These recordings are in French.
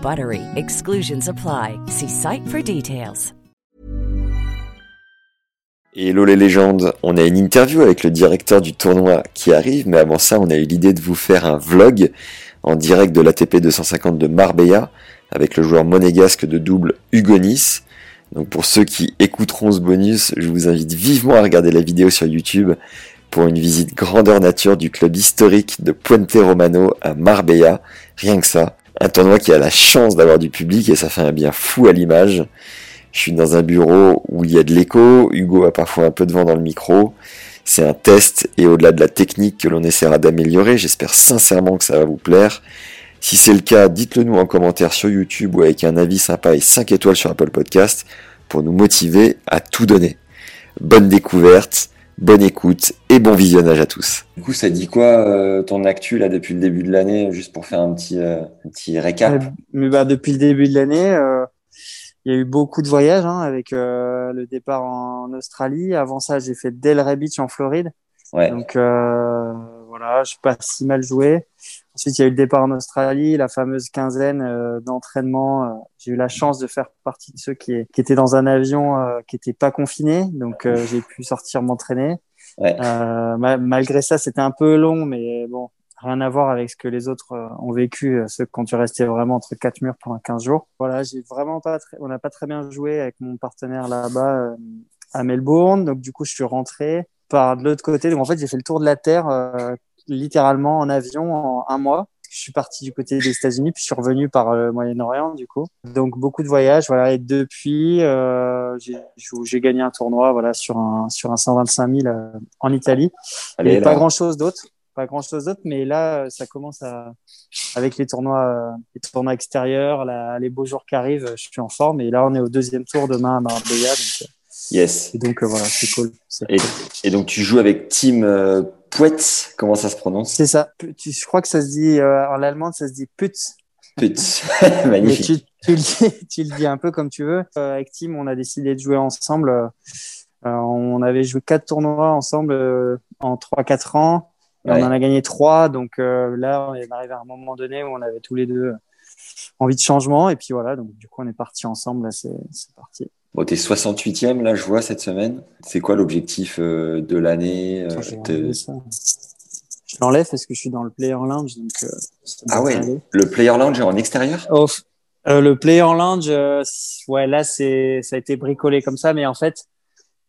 BUTTERY. Exclusions apply. See site for details. Hello les légendes, on a une interview avec le directeur du tournoi qui arrive, mais avant ça on a eu l'idée de vous faire un vlog en direct de l'ATP 250 de Marbella avec le joueur monégasque de double Hugo Nice. Donc pour ceux qui écouteront ce bonus, je vous invite vivement à regarder la vidéo sur YouTube pour une visite grandeur nature du club historique de Puente Romano à Marbella, rien que ça. Un tournoi qui a la chance d'avoir du public et ça fait un bien fou à l'image. Je suis dans un bureau où il y a de l'écho, Hugo a parfois un peu de vent dans le micro. C'est un test et au-delà de la technique que l'on essaiera d'améliorer, j'espère sincèrement que ça va vous plaire. Si c'est le cas, dites-le nous en commentaire sur YouTube ou avec un avis sympa et 5 étoiles sur Apple Podcast pour nous motiver à tout donner. Bonne découverte, bonne écoute et bon visionnage à tous. Du coup, ça dit quoi euh, ton actu là depuis le début de l'année, juste pour faire un petit, euh, un petit récap? Mais bah, depuis le début de l'année, euh, il y a eu beaucoup de voyages hein, avec euh, le départ en Australie. Avant ça, j'ai fait Delray Beach en Floride. Ouais. Donc euh, voilà, je suis pas si mal joué. Ensuite, il y a eu le départ en Australie, la fameuse quinzaine euh, d'entraînement. Euh, j'ai eu la chance de faire partie de ceux qui, qui étaient dans un avion euh, qui n'était pas confiné, donc euh, j'ai pu sortir m'entraîner. Ouais. Ma malgré ça, c'était un peu long, mais bon, rien à voir avec ce que les autres ont vécu, ceux quand tu restais vraiment entre quatre murs pendant 15 jours. Voilà, j'ai vraiment pas, très, on n'a pas très bien joué avec mon partenaire là-bas à Melbourne, donc du coup, je suis rentré par de l'autre côté. Donc en fait, j'ai fait le tour de la terre euh, littéralement en avion en un mois. Je suis parti du côté des États-Unis, puis je suis revenu par le Moyen-Orient du coup. Donc beaucoup de voyages, voilà. Et depuis, euh, j'ai gagné un tournoi, voilà, sur un sur un 125 000 euh, en Italie. Allez, Et là. pas grand chose d'autre, pas grand chose d'autre. Mais là, ça commence à avec les tournois, euh, les tournois extérieurs, la- les beaux jours qui arrivent. Je suis en forme. Et là, on est au deuxième tour demain à Marbella. Donc, euh, Yes. et donc euh, voilà, c'est cool. Et, et donc tu joues avec Tim euh, Pouet, comment ça se prononce? C'est ça. Je crois que ça se dit euh, en allemand, ça se dit putz. Putz. Magnifique. tu, tu, le dis, tu le dis un peu comme tu veux. Euh, avec Tim, on a décidé de jouer ensemble. Euh, on avait joué quatre tournois ensemble euh, en 3-4 ans. Et Ouais. On en a gagné trois. Donc euh, là, on est arrivé à un moment donné où on avait tous les deux envie de changement. Et puis voilà, donc du coup, on est parti ensemble. C'est parti. Bon, t'es 68e, là, je vois, cette semaine. C'est quoi l'objectif euh, de l'année euh, je l'enlève parce que je suis dans le player lounge. Donc, euh, Ah ouais, aller. le Player Lounge est en extérieur? Oh, euh, le player lounge, ouais, là, c'est, ça a été bricolé comme ça, mais en fait,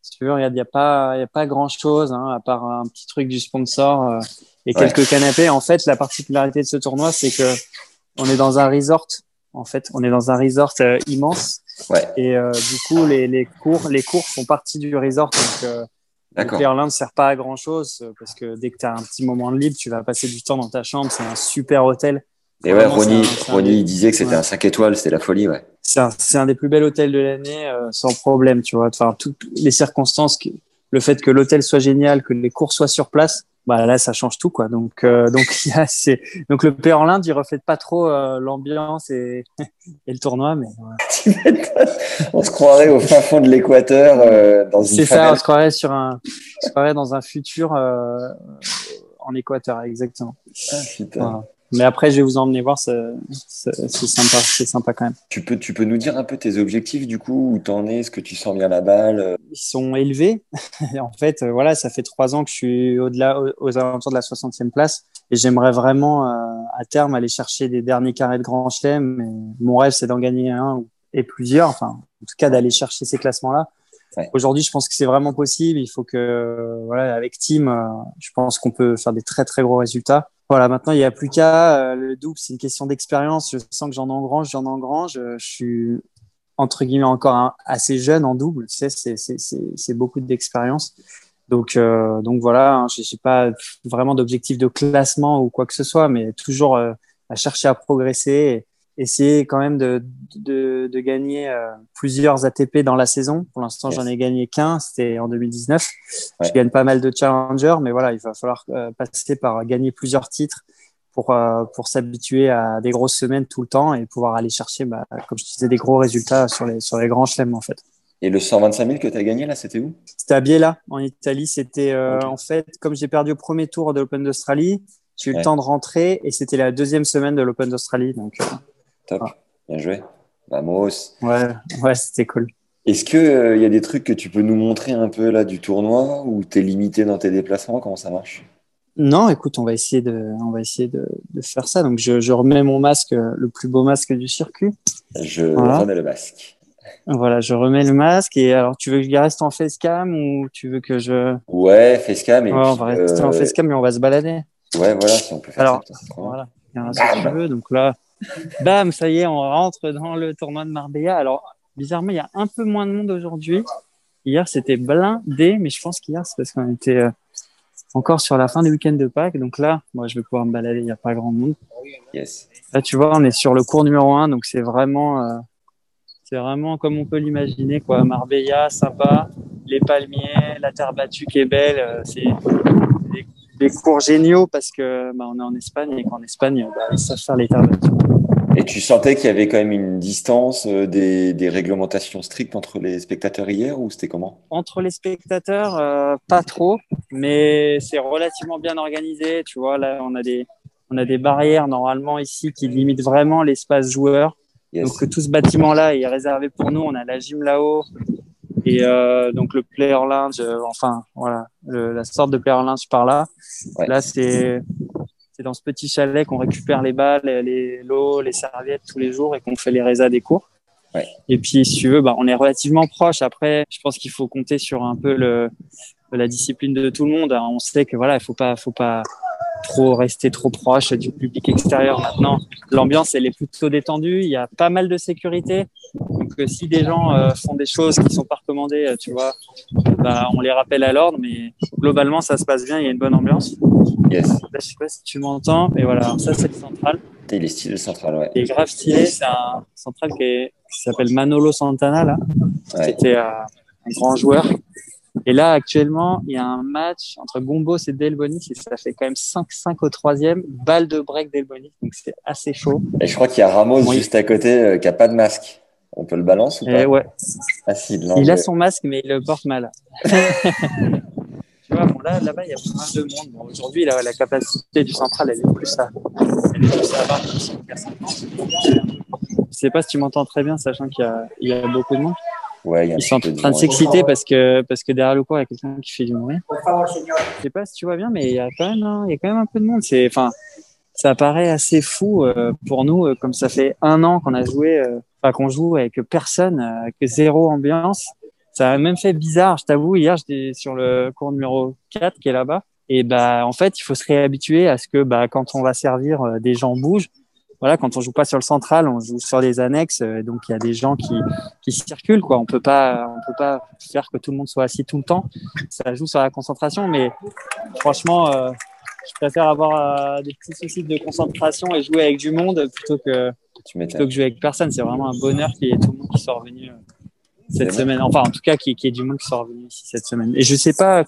si tu veux, regarde, il n'y a pas, y a pas grand chose, hein, à part un petit truc du sponsor et Ouais. quelques canapés. En fait, la particularité de ce tournoi, c'est que on est dans un resort. En fait, on est dans un resort immense Ouais, et euh, du coup, les, les cours, les cours font partie du resort. Donc, euh, le lounge sert pas à grand chose parce que dès que tu as un petit moment de libre, tu vas passer du temps dans ta chambre. C'est un super hôtel. Et ouais, Vraiment, un- un il disait que c'était Ouais. un 5 étoiles, c'était la folie, ouais. c'est un, c'est un des plus bels hôtels de l'année euh, sans problème, tu vois. Enfin, toutes les circonstances, que- le fait que l'hôtel soit génial, que les cours soient sur place, bah là, ça change tout, quoi. Donc, euh, donc, il y a, c'est, donc le P en l'Inde, il reflète pas trop euh, l'ambiance et, et le tournoi, mais ouais. On se croirait au fin fond de l'équateur, euh, dans une c'est ça. On se croirait sur un, on se croirait dans un futur euh, en Équateur, exactement. Ah, putain. Voilà. Mais après, je vais vous emmener voir, c'est sympa, c'est sympa quand même. Tu peux, tu peux nous dire un peu tes objectifs du coup, où t'en es, est-ce que tu sens bien la balle Ils sont élevés. en fait, euh, voilà, ça fait trois ans que je suis au-delà, aux alentours de la 60e place. Et j'aimerais vraiment, euh, à terme, aller chercher des derniers carrés de Grand Chelem. mon rêve, c'est d'en gagner un et plusieurs. Enfin, en tout cas, d'aller chercher ces classements-là. Aujourd'hui, je pense que c'est vraiment possible. Il faut que, voilà, avec Team, euh, je pense qu'on peut faire des très très gros résultats. Voilà, maintenant il n'y a plus qu'à. Euh, le double, c'est une question d'expérience. Je sens que j'en engrange, j'en engrange. Je suis entre guillemets encore assez jeune en double. Tu sais, c'est beaucoup d'expérience. Donc, euh, donc voilà, hein, je n'ai pas vraiment d'objectif de classement ou quoi que ce soit, mais toujours à chercher à progresser essayer quand même de, de, de gagner euh, plusieurs ATP dans la saison. Pour l'instant, j'en ai gagné qu'un, c'était en 2019. Je gagne pas mal de challengers, mais voilà, il va falloir euh, passer par gagner plusieurs titres pour, euh, pour s'habituer à des grosses semaines tout le temps et pouvoir aller chercher, bah, comme je disais, des gros résultats sur les, sur les grands chelems en fait. Et le 125 000 que tu as gagné là, c'était où? C'était à Biella, en Italie. C'était en fait, comme j'ai perdu au premier tour de l'Open d'Australie, j'ai eu le temps de rentrer et c'était la deuxième semaine de l'Open d'Australie. Donc, Top. Bien joué. Vamos. Ouais, ouais c'était cool. Est-ce qu'il il euh, y a des trucs que tu peux nous montrer un peu là du tournoi ou tu es limité dans tes déplacements? Comment ça marche? Non, écoute, on va essayer de, on va essayer de, de faire ça. Donc, je, je, remets mon masque, le plus beau masque du circuit. Je remets le masque. Voilà, je remets le masque. Et alors, tu veux que je reste en facecam ou tu veux que je. Ouais, facecam. Et ouais, on va rester en euh, facecam et on va se balader. Ouais, voilà, si on peut faire alors, ça. Voilà, il y a un si tu veux. Donc là, Bam, ça y est, on rentre dans le tournoi de Marbella. Alors, bizarrement, il y a un peu moins de monde aujourd'hui. Hier, c'était blindé, mais je pense qu'hier, c'est parce qu'on était euh, encore sur la fin du week-end de Pâques. Donc là, moi, je vais pouvoir me balader, il n'y a pas grand monde. Yes. Là, tu vois, on est sur le cours numéro 1, donc c'est vraiment, euh, c'est vraiment comme on peut l'imaginer, quoi. Marbella, sympa, les palmiers, la terre battue qui est belle. Euh, c'est des, cours géniaux parce que bah, on est en Espagne et qu'en Espagne, bah, ils savent faire les. Et tu sentais qu'il y avait quand même une distance, euh, des, des, réglementations strictes entre les spectateurs hier ou c'était comment? Entre les spectateurs, euh, pas trop, mais c'est relativement bien organisé. Tu vois, là, on a des, on a des barrières normalement ici qui limitent vraiment l'espace joueur. Donc tout ce bâtiment-là est réservé pour nous. On a la gym là-haut et euh, donc le player lounge, euh, enfin voilà, la sorte de player lounge par là. Là, c'est c'est dans ce petit chalet qu'on récupère les balles, les lots, les serviettes tous les jours et qu'on fait les résas des cours. Ouais. Et puis, si tu veux, bah, on est relativement proche. Après, je pense qu'il faut compter sur un peu le, la discipline de tout le monde. On sait que voilà, il faut pas, faut pas trop rester trop proche du public extérieur. Maintenant, l'ambiance elle est plutôt détendue. Il y a pas mal de sécurité. Donc, euh, si des gens euh, font des choses qui sont pas recommandées, euh, tu vois, bah, on les rappelle à l'ordre. Mais globalement, ça se passe bien. Il y a une bonne ambiance. Yes. Là, je sais pas si tu m'entends. Et voilà, ça c'est le central. Il est stylé central, ouais. Il est grave stylé. C'est un central qui, s'appelle Manolo Santana là. Ouais. C'était un grand joueur. Et là, actuellement, il y a un match entre Gombos et Delbonis et ça fait quand même 5-5 au troisième, balle de break Delbonis, donc c'est assez chaud. Et je crois qu'il y a Ramos juste à côté euh, qui a pas de masque. On peut le balancer ou pas? et ouais. Ah, si, il a son masque, mais il le porte mal. tu vois, bon, là, là-bas, il y a plein de monde. Bon, Aujourd'hui, la, la capacité du central, elle est plus à, elle est plus à 20 qu'à 50. Je sais pas si tu m'entends très bien, sachant qu'il y, y a beaucoup de monde. Ouais, y a Ils sont en train de s'exciter parce que, parce que derrière le cours, il y a quelqu'un qui fait du bruit. Je sais pas si tu vois bien, mais il y a quand même, il y a quand même un peu de monde. C'est, enfin, ça paraît assez fou euh, pour nous, euh, comme ça fait un an qu'on a joué, euh, enfin, qu'on joue avec personne, avec zéro ambiance. Ça a même fait bizarre, je t'avoue. Hier, j'étais sur le cours numéro 4 qui est là-bas. Et bah, en fait, il faut se réhabituer à ce que, bah, quand on va servir, des gens bougent voilà, quand on joue pas sur le central, on joue sur les annexes, euh, donc il y a des gens qui, qui circulent, quoi. On peut pas, on peut pas faire que tout le monde soit assis tout le temps. Ça joue sur la concentration, mais franchement, euh, je préfère avoir euh, des petits soucis de concentration et jouer avec du monde plutôt que, plutôt que jouer avec personne. C'est vraiment un bonheur qu'il y ait tout le monde qui soit revenu cette semaine. Enfin, en tout cas, qu'il y ait du monde qui soit revenu ici cette semaine. Et je sais pas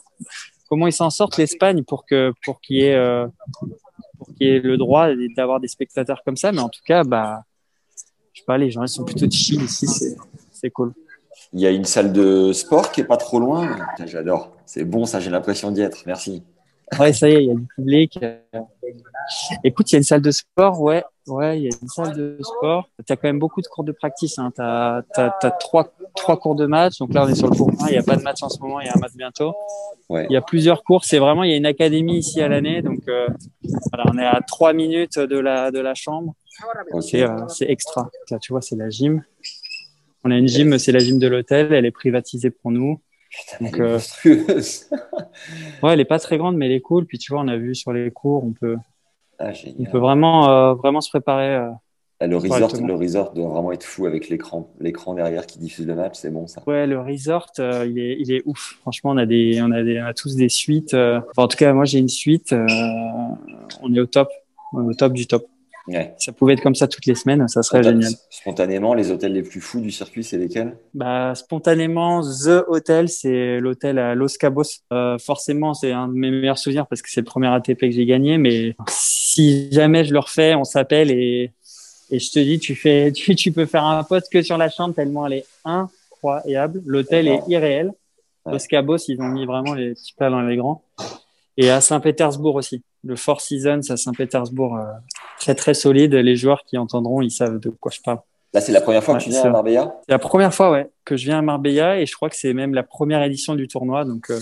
comment ils s'en sortent l'Espagne pour que pour qu'il y ait qui est le droit d'avoir des spectateurs comme ça. Mais en tout cas, bah, je sais pas, les gens ils sont plutôt chill ici, c'est cool. Il y a une salle de sport qui est pas trop loin. J'adore. C'est bon, ça, j'ai l'impression d'y être. Merci. Ouais, ça y est, il y a du public. Écoute, il y a une salle de sport, ouais. Ouais, il y a une salle de sport. Tu as quand même beaucoup de cours de practice. Hein. Tu as, trois, trois cours de match. Donc là, on est sur le cours 1. Il n'y a pas de match en ce moment. Il y a un match bientôt. Ouais. Il y a plusieurs cours. C'est vraiment, il y a une académie ici à l'année. Donc euh, voilà, on est à trois minutes de la, de la chambre. Euh, c'est extra. Là, tu vois, c'est la gym. On a une gym, c'est la gym de l'hôtel. Elle est privatisée pour nous. Donc, euh, ouais, elle est pas très grande, mais elle est cool. Puis tu vois, on a vu sur les cours, on peut, ah, on peut vraiment, euh, vraiment se préparer. Euh, ah, le resort, le resort doit vraiment être fou avec l'écran, l'écran derrière qui diffuse le match, c'est bon ça. Ouais, le resort, il est, il est ouf. Franchement, on a des, on a des, on a tous des suites. en tout cas, moi j'ai une suite. on est au top, au top du top. Ça pouvait être comme ça toutes les semaines, ça serait génial. Spontanément, les hôtels les plus fous du circuit, c'est lesquels? Bah, Spontanément, The Hotel, c'est l'hôtel à Los Cabos. Euh, forcément, c'est un de mes meilleurs souvenirs parce que c'est le premier ATP que j'ai gagné. Mais si jamais je le refais, on s'appelle et, et je te dis, tu, fais, tu, tu peux faire un poste que sur la chambre tellement elle est incroyable. L'hôtel est irréel. Los Cabos, ils ont mis vraiment les petits plats dans les grands. Et à Saint-Pétersbourg aussi. Le Four Seasons à Saint-Pétersbourg, euh, très très solide. Les joueurs qui entendront, ils savent de quoi je parle. Là, c'est la première fois que tu viens à Marbella? C'est la première fois, ouais, que je viens à Marbella et je crois que c'est même la première édition du tournoi. Donc, euh,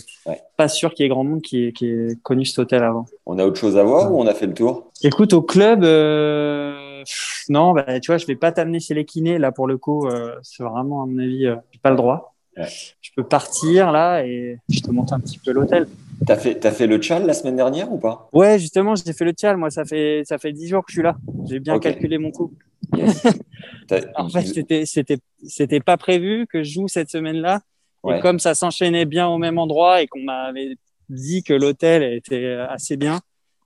pas sûr qu'il y ait grand monde qui ait, connu cet hôtel avant. On a autre chose à voir ou on a fait le tour? Écoute, au club, euh, non, bah, tu vois, je vais pas t'amener chez les kinés. Là, pour le coup, c'est vraiment, à mon avis, pas le droit. Je peux partir là et je te montre un petit peu l'hôtel. T'as fait, as fait le tchal la semaine dernière ou pas? Ouais, justement, j'ai fait le tchal. Moi, ça fait, ça fait 10 jours que je suis là. J'ai bien calculé mon coup. en fait, c'était, c'était, c'était pas prévu que je joue cette semaine-là. Et comme ça s'enchaînait bien au même endroit et qu'on m'avait dit que l'hôtel était assez bien,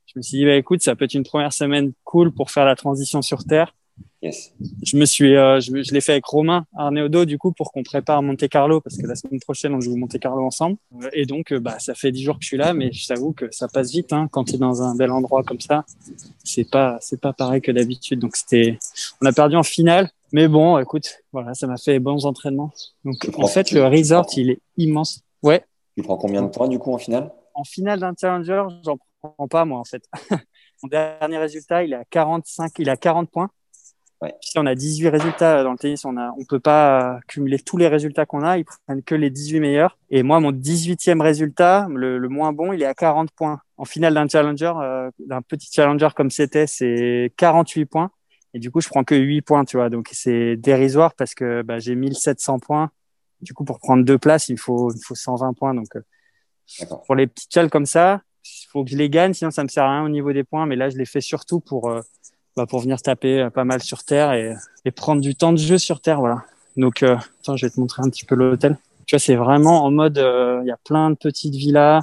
je me suis dit, bah, écoute, ça peut être une première semaine cool pour faire la transition sur Terre. Je me suis, euh, je, je l'ai fait avec Romain Arneodo du coup pour qu'on prépare Monte Carlo parce que la semaine prochaine on joue Monte Carlo ensemble. Et donc euh, bah ça fait dix jours que je suis là, mais je t'avoue que ça passe vite hein, quand tu es dans un bel endroit comme ça. C'est pas c'est pas pareil que d'habitude. Donc c'était, on a perdu en finale, mais bon, écoute, voilà, ça m'a fait bons entraînements. Donc en fait le resort il est immense. Ouais. Tu prends combien de points du coup en finale? En finale d'un challenger, j'en prends pas moi en fait. Mon dernier résultat, il est à 45, il a 40 points. Ouais. Si on a 18 résultats dans le tennis, on a, on peut pas cumuler tous les résultats qu'on a. Ils prennent que les 18 meilleurs. Et moi, mon 18e résultat, le, le moins bon, il est à 40 points. En finale d'un challenger, euh, d'un petit challenger comme c'était, c'est 48 points. Et du coup, je prends que 8 points, tu vois. Donc, c'est dérisoire parce que bah, j'ai 1700 points. Du coup, pour prendre deux places, il faut, il faut 120 points. Donc, euh, pour les petits challenges comme ça, il faut que je les gagne, sinon ça me sert à rien au niveau des points. Mais là, je les fais surtout pour, euh, bah, pour venir taper euh, pas mal sur terre et, et, prendre du temps de jeu sur terre. Voilà. Donc, euh, attends, je vais te montrer un petit peu l'hôtel. Tu vois, c'est vraiment en mode, euh, il y a plein de petites villas.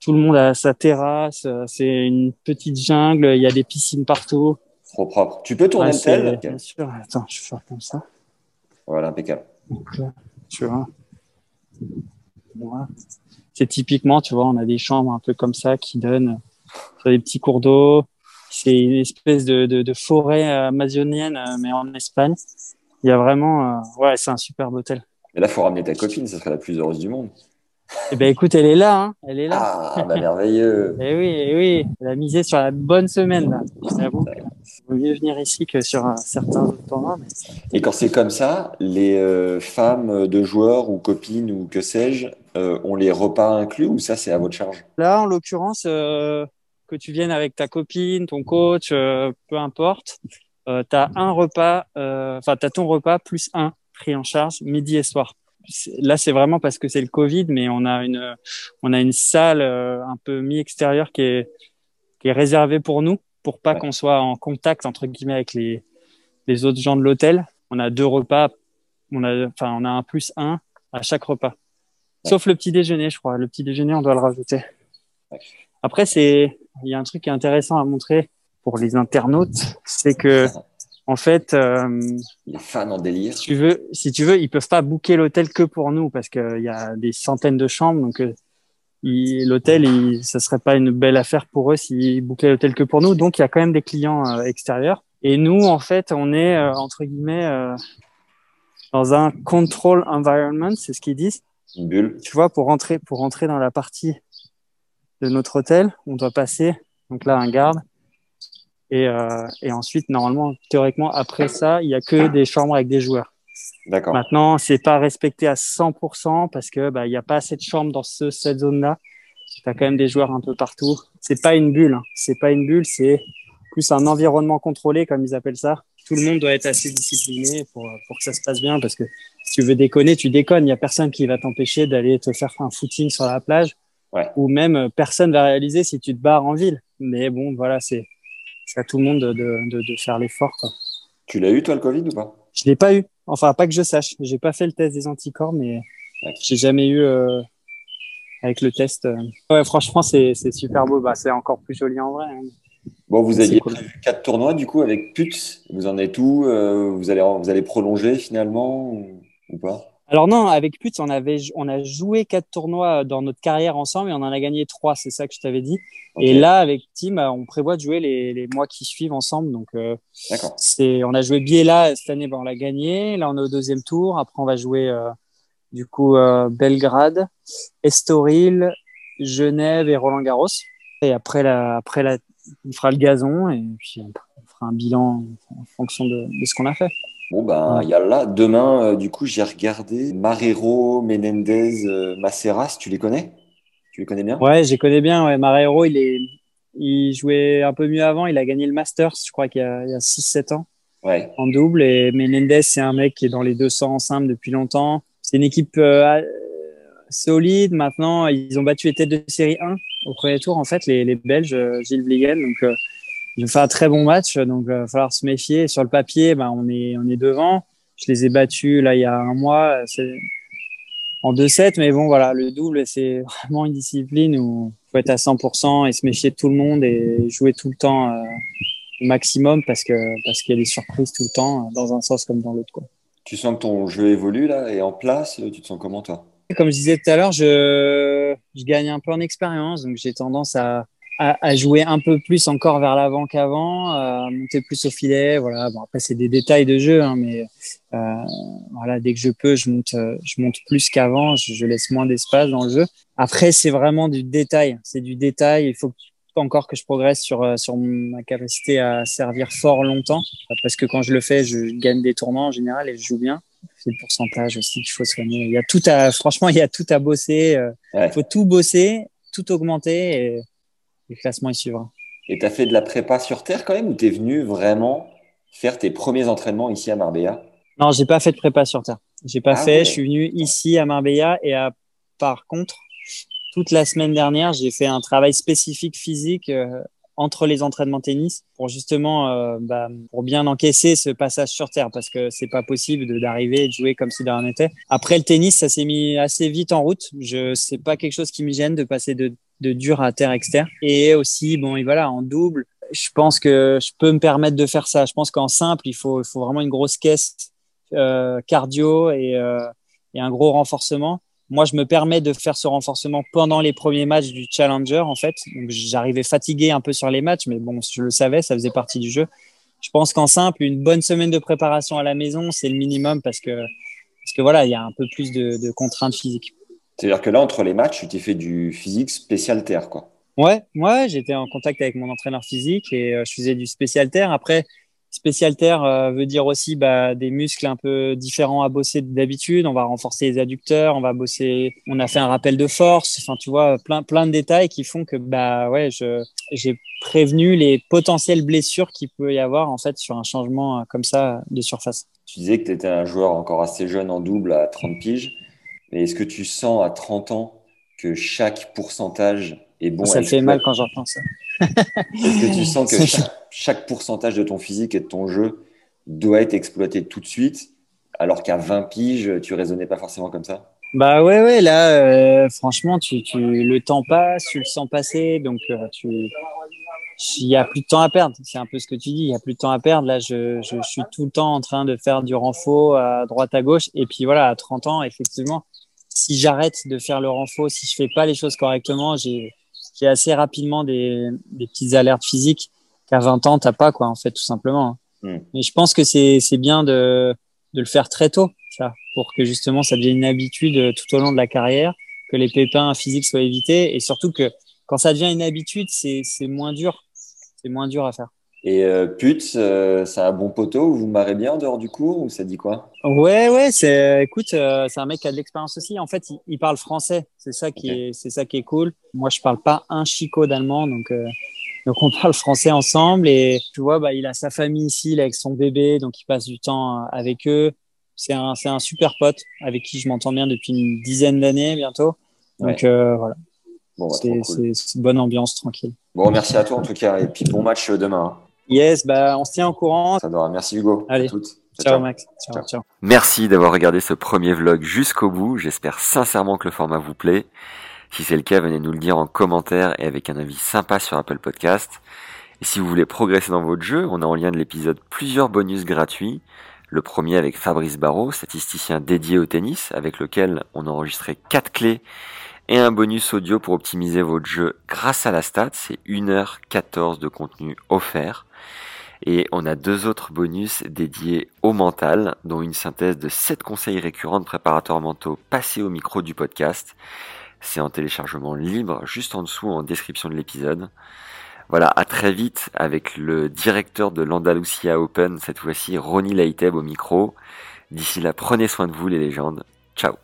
Tout le monde a sa terrasse. C'est une petite jungle. Il y a des piscines partout. Trop propre. Tu peux tourner le tel Bien sûr. Attends, je vais faire comme ça. Voilà, impeccable. Donc là, tu vois. Voilà. C'est typiquement, tu vois, on a des chambres un peu comme ça qui donnent sur des petits cours d'eau c'est une espèce de, de, de, forêt amazonienne, euh, mais en Espagne. Il y a vraiment, euh, ouais, c'est un superbe hôtel. Mais là, faut ramener ta copine, ça serait la plus heureuse du monde. Eh ben, écoute, elle est là, hein. Elle est là. Ah, bah, merveilleux. eh oui, eh oui. Elle a misé sur la bonne semaine, là. Vaut mieux venir ici que sur un, certains autres tournois. Mais... Et quand c'est comme ça, les euh, femmes de joueurs ou copines ou que sais-je, euh, ont les repas inclus ou ça, c'est à votre charge? Là, en l'occurrence, euh, que tu viennes avec ta copine, ton coach, euh, peu importe, euh, tu as un repas, euh, enfin, tu as ton repas plus un pris en charge midi et soir. Là, c'est vraiment parce que c'est le Covid, mais on a une, on a une salle un peu mi-extérieure qui est, qui est réservée pour nous, pour pas qu'on soit en contact, entre guillemets, avec les, les autres gens de l'hôtel. On a deux repas, on a, enfin, on a un plus un à chaque repas. Sauf le petit déjeuner, je crois. Le petit déjeuner, on doit le rajouter. Après, c'est, il y a un truc qui est intéressant à montrer pour les internautes, c'est que en fait, euh, les fans en délire. Si tu veux, si tu veux, ils peuvent pas booker l'hôtel que pour nous parce qu'il y a des centaines de chambres, donc euh, l'hôtel, ça serait pas une belle affaire pour eux s'ils bookaient l'hôtel que pour nous. Donc il y a quand même des clients euh, extérieurs. Et nous, en fait, on est euh, entre guillemets euh, dans un control environment, c'est ce qu'ils disent. Une bulle. Tu vois, pour rentrer, pour rentrer dans la partie de notre hôtel. On doit passer. Donc là, un garde. Et, euh, et ensuite, normalement, théoriquement, après ça, il y a que des chambres avec des joueurs. D'accord. Maintenant, c'est pas respecté à 100% parce que bah, il y a pas assez de chambres dans ce, cette zone-là. Tu as quand même des joueurs un peu partout. C'est pas une bulle. Hein. C'est pas une bulle. C'est plus un environnement contrôlé, comme ils appellent ça. Tout le monde doit être assez discipliné pour, pour que ça se passe bien parce que si tu veux déconner, tu déconnes. Il y a personne qui va t'empêcher d'aller te faire un footing sur la plage. Ouais. Ou même euh, personne va réaliser si tu te barres en ville. Mais bon, voilà, c'est c'est à tout le monde de, de, de, faire l'effort. Tu l'as eu toi le Covid ou pas? Je l'ai pas eu. Enfin, pas que je sache. J'ai pas fait le test des anticorps, mais j'ai jamais eu euh, avec le test. euh. Ouais, franchement, c'est c'est super beau. Bah, c'est encore plus joli en vrai. hein. Bon, vous aviez cool. quatre tournois du coup avec Putz. Vous en êtes où Euh, Vous allez vous allez prolonger finalement ou, ou pas? Alors non, avec Putz, on avait on a joué quatre tournois dans notre carrière ensemble et on en a gagné trois. C'est ça que je t'avais dit. Et là, avec Tim, euh, on prévoit de jouer les, les mois qui suivent ensemble. Donc euh, c'est on a joué Biella cette année, ben, on l'a gagné. Là, on est au deuxième tour. Après, on va jouer euh, du coup euh, Belgrade, Estoril, Genève et Roland Garros. Et après la, après la, on fera le gazon et puis on fera un bilan en fonction de, de ce qu'on a fait. Bon ben Ouais. il y a là demain euh, du coup j'ai regardé Marrero, Menendez, euh, Maceras. Tu les connais? Tu les connais bien? Ouais, je les connais bien. Ouais. Marrero, il est, il jouait un peu mieux avant. Il a gagné le Masters, je crois qu'il y a, il y a 6-7 ans Ouais. en double. Et Menendez, c'est un mec qui est dans les 200 en simple depuis longtemps. C'est une équipe euh, solide. Maintenant, ils ont battu les têtes de série 1 au premier tour, en fait, les, les Belges, Gilles Vliegen. Donc, ils ont fait un très bon match. Donc, il va falloir se méfier. Sur le papier, ben, on, est, on est devant. Je les ai battus là il y a un mois. En 2-7. Mais bon, voilà, le double, c'est vraiment une discipline où il faut être à 100% et se méfier de tout le monde et jouer tout le temps euh, au maximum parce que parce qu'il y a des surprises tout le temps, euh, dans un sens comme dans l'autre. Tu sens que ton jeu évolue là et en place. Tu te sens comment toi? Comme je disais tout à l'heure, je, je gagne un peu en expérience, donc j'ai tendance à, à, à jouer un peu plus encore vers l'avant qu'avant, à monter plus au filet. Voilà. Bon, après, c'est des détails de jeu, hein, mais euh, voilà, dès que je peux, je monte, euh, je monte plus qu'avant. Je, je laisse moins d'espace dans le jeu. Après, c'est vraiment du détail. C'est du détail. Il faut encore que je progresse sur, euh, sur ma capacité à servir fort longtemps, parce que quand je le fais, je gagne des tournois en général et je joue bien c'est le pourcentage aussi qu'il faut soigner. Il y a tout à, franchement, il y a tout à bosser. euh, Il Ouais. faut tout bosser, tout augmenter et le classement il suivra. Et t'as fait de la prépa sur terre quand même ou t'es venu vraiment faire tes premiers entraînements ici à Marbella? Non, j'ai pas fait de prépa sur terre. J'ai pas Ah fait. ouais. Je suis venu ici à Marbella et à, par contre, toute la semaine dernière, j'ai fait un travail spécifique physique euh, entre les entraînements tennis pour justement, euh, bah, pour bien encaisser ce passage sur terre parce que c'est pas possible d'arriver et de jouer comme si de rien n'était. Après le tennis, ça s'est mis assez vite en route. Je c'est pas quelque chose qui me gêne de passer de, de dur à terre externe et aussi bon et voilà en double. Je pense que je peux me permettre de faire ça. Je pense qu'en simple, il faut, il faut vraiment une grosse caisse euh, cardio et, euh, et un gros renforcement. Moi, je me permets de faire ce renforcement pendant les premiers matchs du Challenger, en fait. Donc, j'arrivais fatigué un peu sur les matchs, mais bon, je le savais, ça faisait partie du jeu. Je pense qu'en simple, une bonne semaine de préparation à la maison, c'est le minimum parce que, parce que voilà, il y a un peu plus de, de contraintes physiques. C'est-à-dire que là, entre les matchs, tu t'es fait du physique spécial terre, quoi. Ouais, ouais, j'étais en contact avec mon entraîneur physique et euh, je faisais du spécial terre. Après, spécial terre euh, veut dire aussi bah, des muscles un peu différents à bosser d'habitude. On va renforcer les adducteurs, on va bosser. On a fait un rappel de force. Enfin, tu vois, plein plein de détails qui font que bah ouais, je j'ai prévenu les potentielles blessures qu'il peut y avoir en fait sur un changement euh, comme ça de surface. Tu disais que tu étais un joueur encore assez jeune en double à 30 piges. Mais est-ce que tu sens à 30 ans que chaque pourcentage est bon ça me fait mal quand j'en pense. Est-ce que tu sens que chaque, chaque pourcentage de ton physique et de ton jeu doit être exploité tout de suite, alors qu'à 20 piges, tu raisonnais pas forcément comme ça? Bah ouais, ouais, là, euh, franchement, tu, tu, le temps passe, tu le sens passer, donc euh, tu, il y a plus de temps à perdre. C'est un peu ce que tu dis, il y a plus de temps à perdre. Là, je, je suis tout le temps en train de faire du renfort à droite, à gauche, et puis voilà, à 30 ans, effectivement, si j'arrête de faire le renfort, si je fais pas les choses correctement, j'ai, assez rapidement des, des petites alertes physiques qu'à 20 ans, t'as pas, quoi, en fait, tout simplement. Mm. Mais je pense que c'est, bien de, de le faire très tôt, ça, pour que justement ça devienne une habitude euh, tout au long de la carrière, que les pépins physiques soient évités et surtout que quand ça devient une habitude, c'est moins dur. C'est moins dur à faire. Et euh, Putz, euh, ça a bon poteau, vous marrez bien en dehors du cours ou ça dit quoi? Ouais, ouais, c'est, écoute, euh, c'est un mec qui a de l'expérience aussi. En fait, il, parle français, c'est ça qui est, c'est ça qui est cool. Moi, je parle pas un chicot d'allemand, donc donc on parle français ensemble et tu vois, bah il a sa famille ici, avec son bébé, donc il passe du temps avec eux. C'est un, c'est un super pote avec qui je m'entends bien depuis une dizaine d'années bientôt. Donc voilà. Bon, bah, c'est, une bonne ambiance, tranquille. Bon, merci à toi en tout cas et puis bon match demain. Yes, bah, on se tient au courant. Ça doit. Merci Hugo. Allez. Ciao, Max. Ciao, ciao. Merci d'avoir regardé ce premier vlog jusqu'au bout. J'espère sincèrement que le format vous plaît. Si c'est le cas, venez nous le dire en commentaire et avec un avis sympa sur Apple Podcast. Et si vous voulez progresser dans votre jeu, on a en lien de l'épisode plusieurs bonus gratuits. Le premier avec Fabrice Barrault, statisticien dédié au tennis, avec lequel on a enregistré quatre clés et un bonus audio pour optimiser votre jeu grâce à la stat. C'est 1h14 de contenu offert. Et on a deux autres bonus dédiés au mental, dont une synthèse de 7 conseils récurrents de préparateurs mentaux passés au micro du podcast. C'est en téléchargement libre juste en dessous en description de l'épisode. Voilà, à très vite avec le directeur de l'Andalusia Open, cette fois-ci Ronnie Leiteb au micro. D'ici là, prenez soin de vous les légendes. Ciao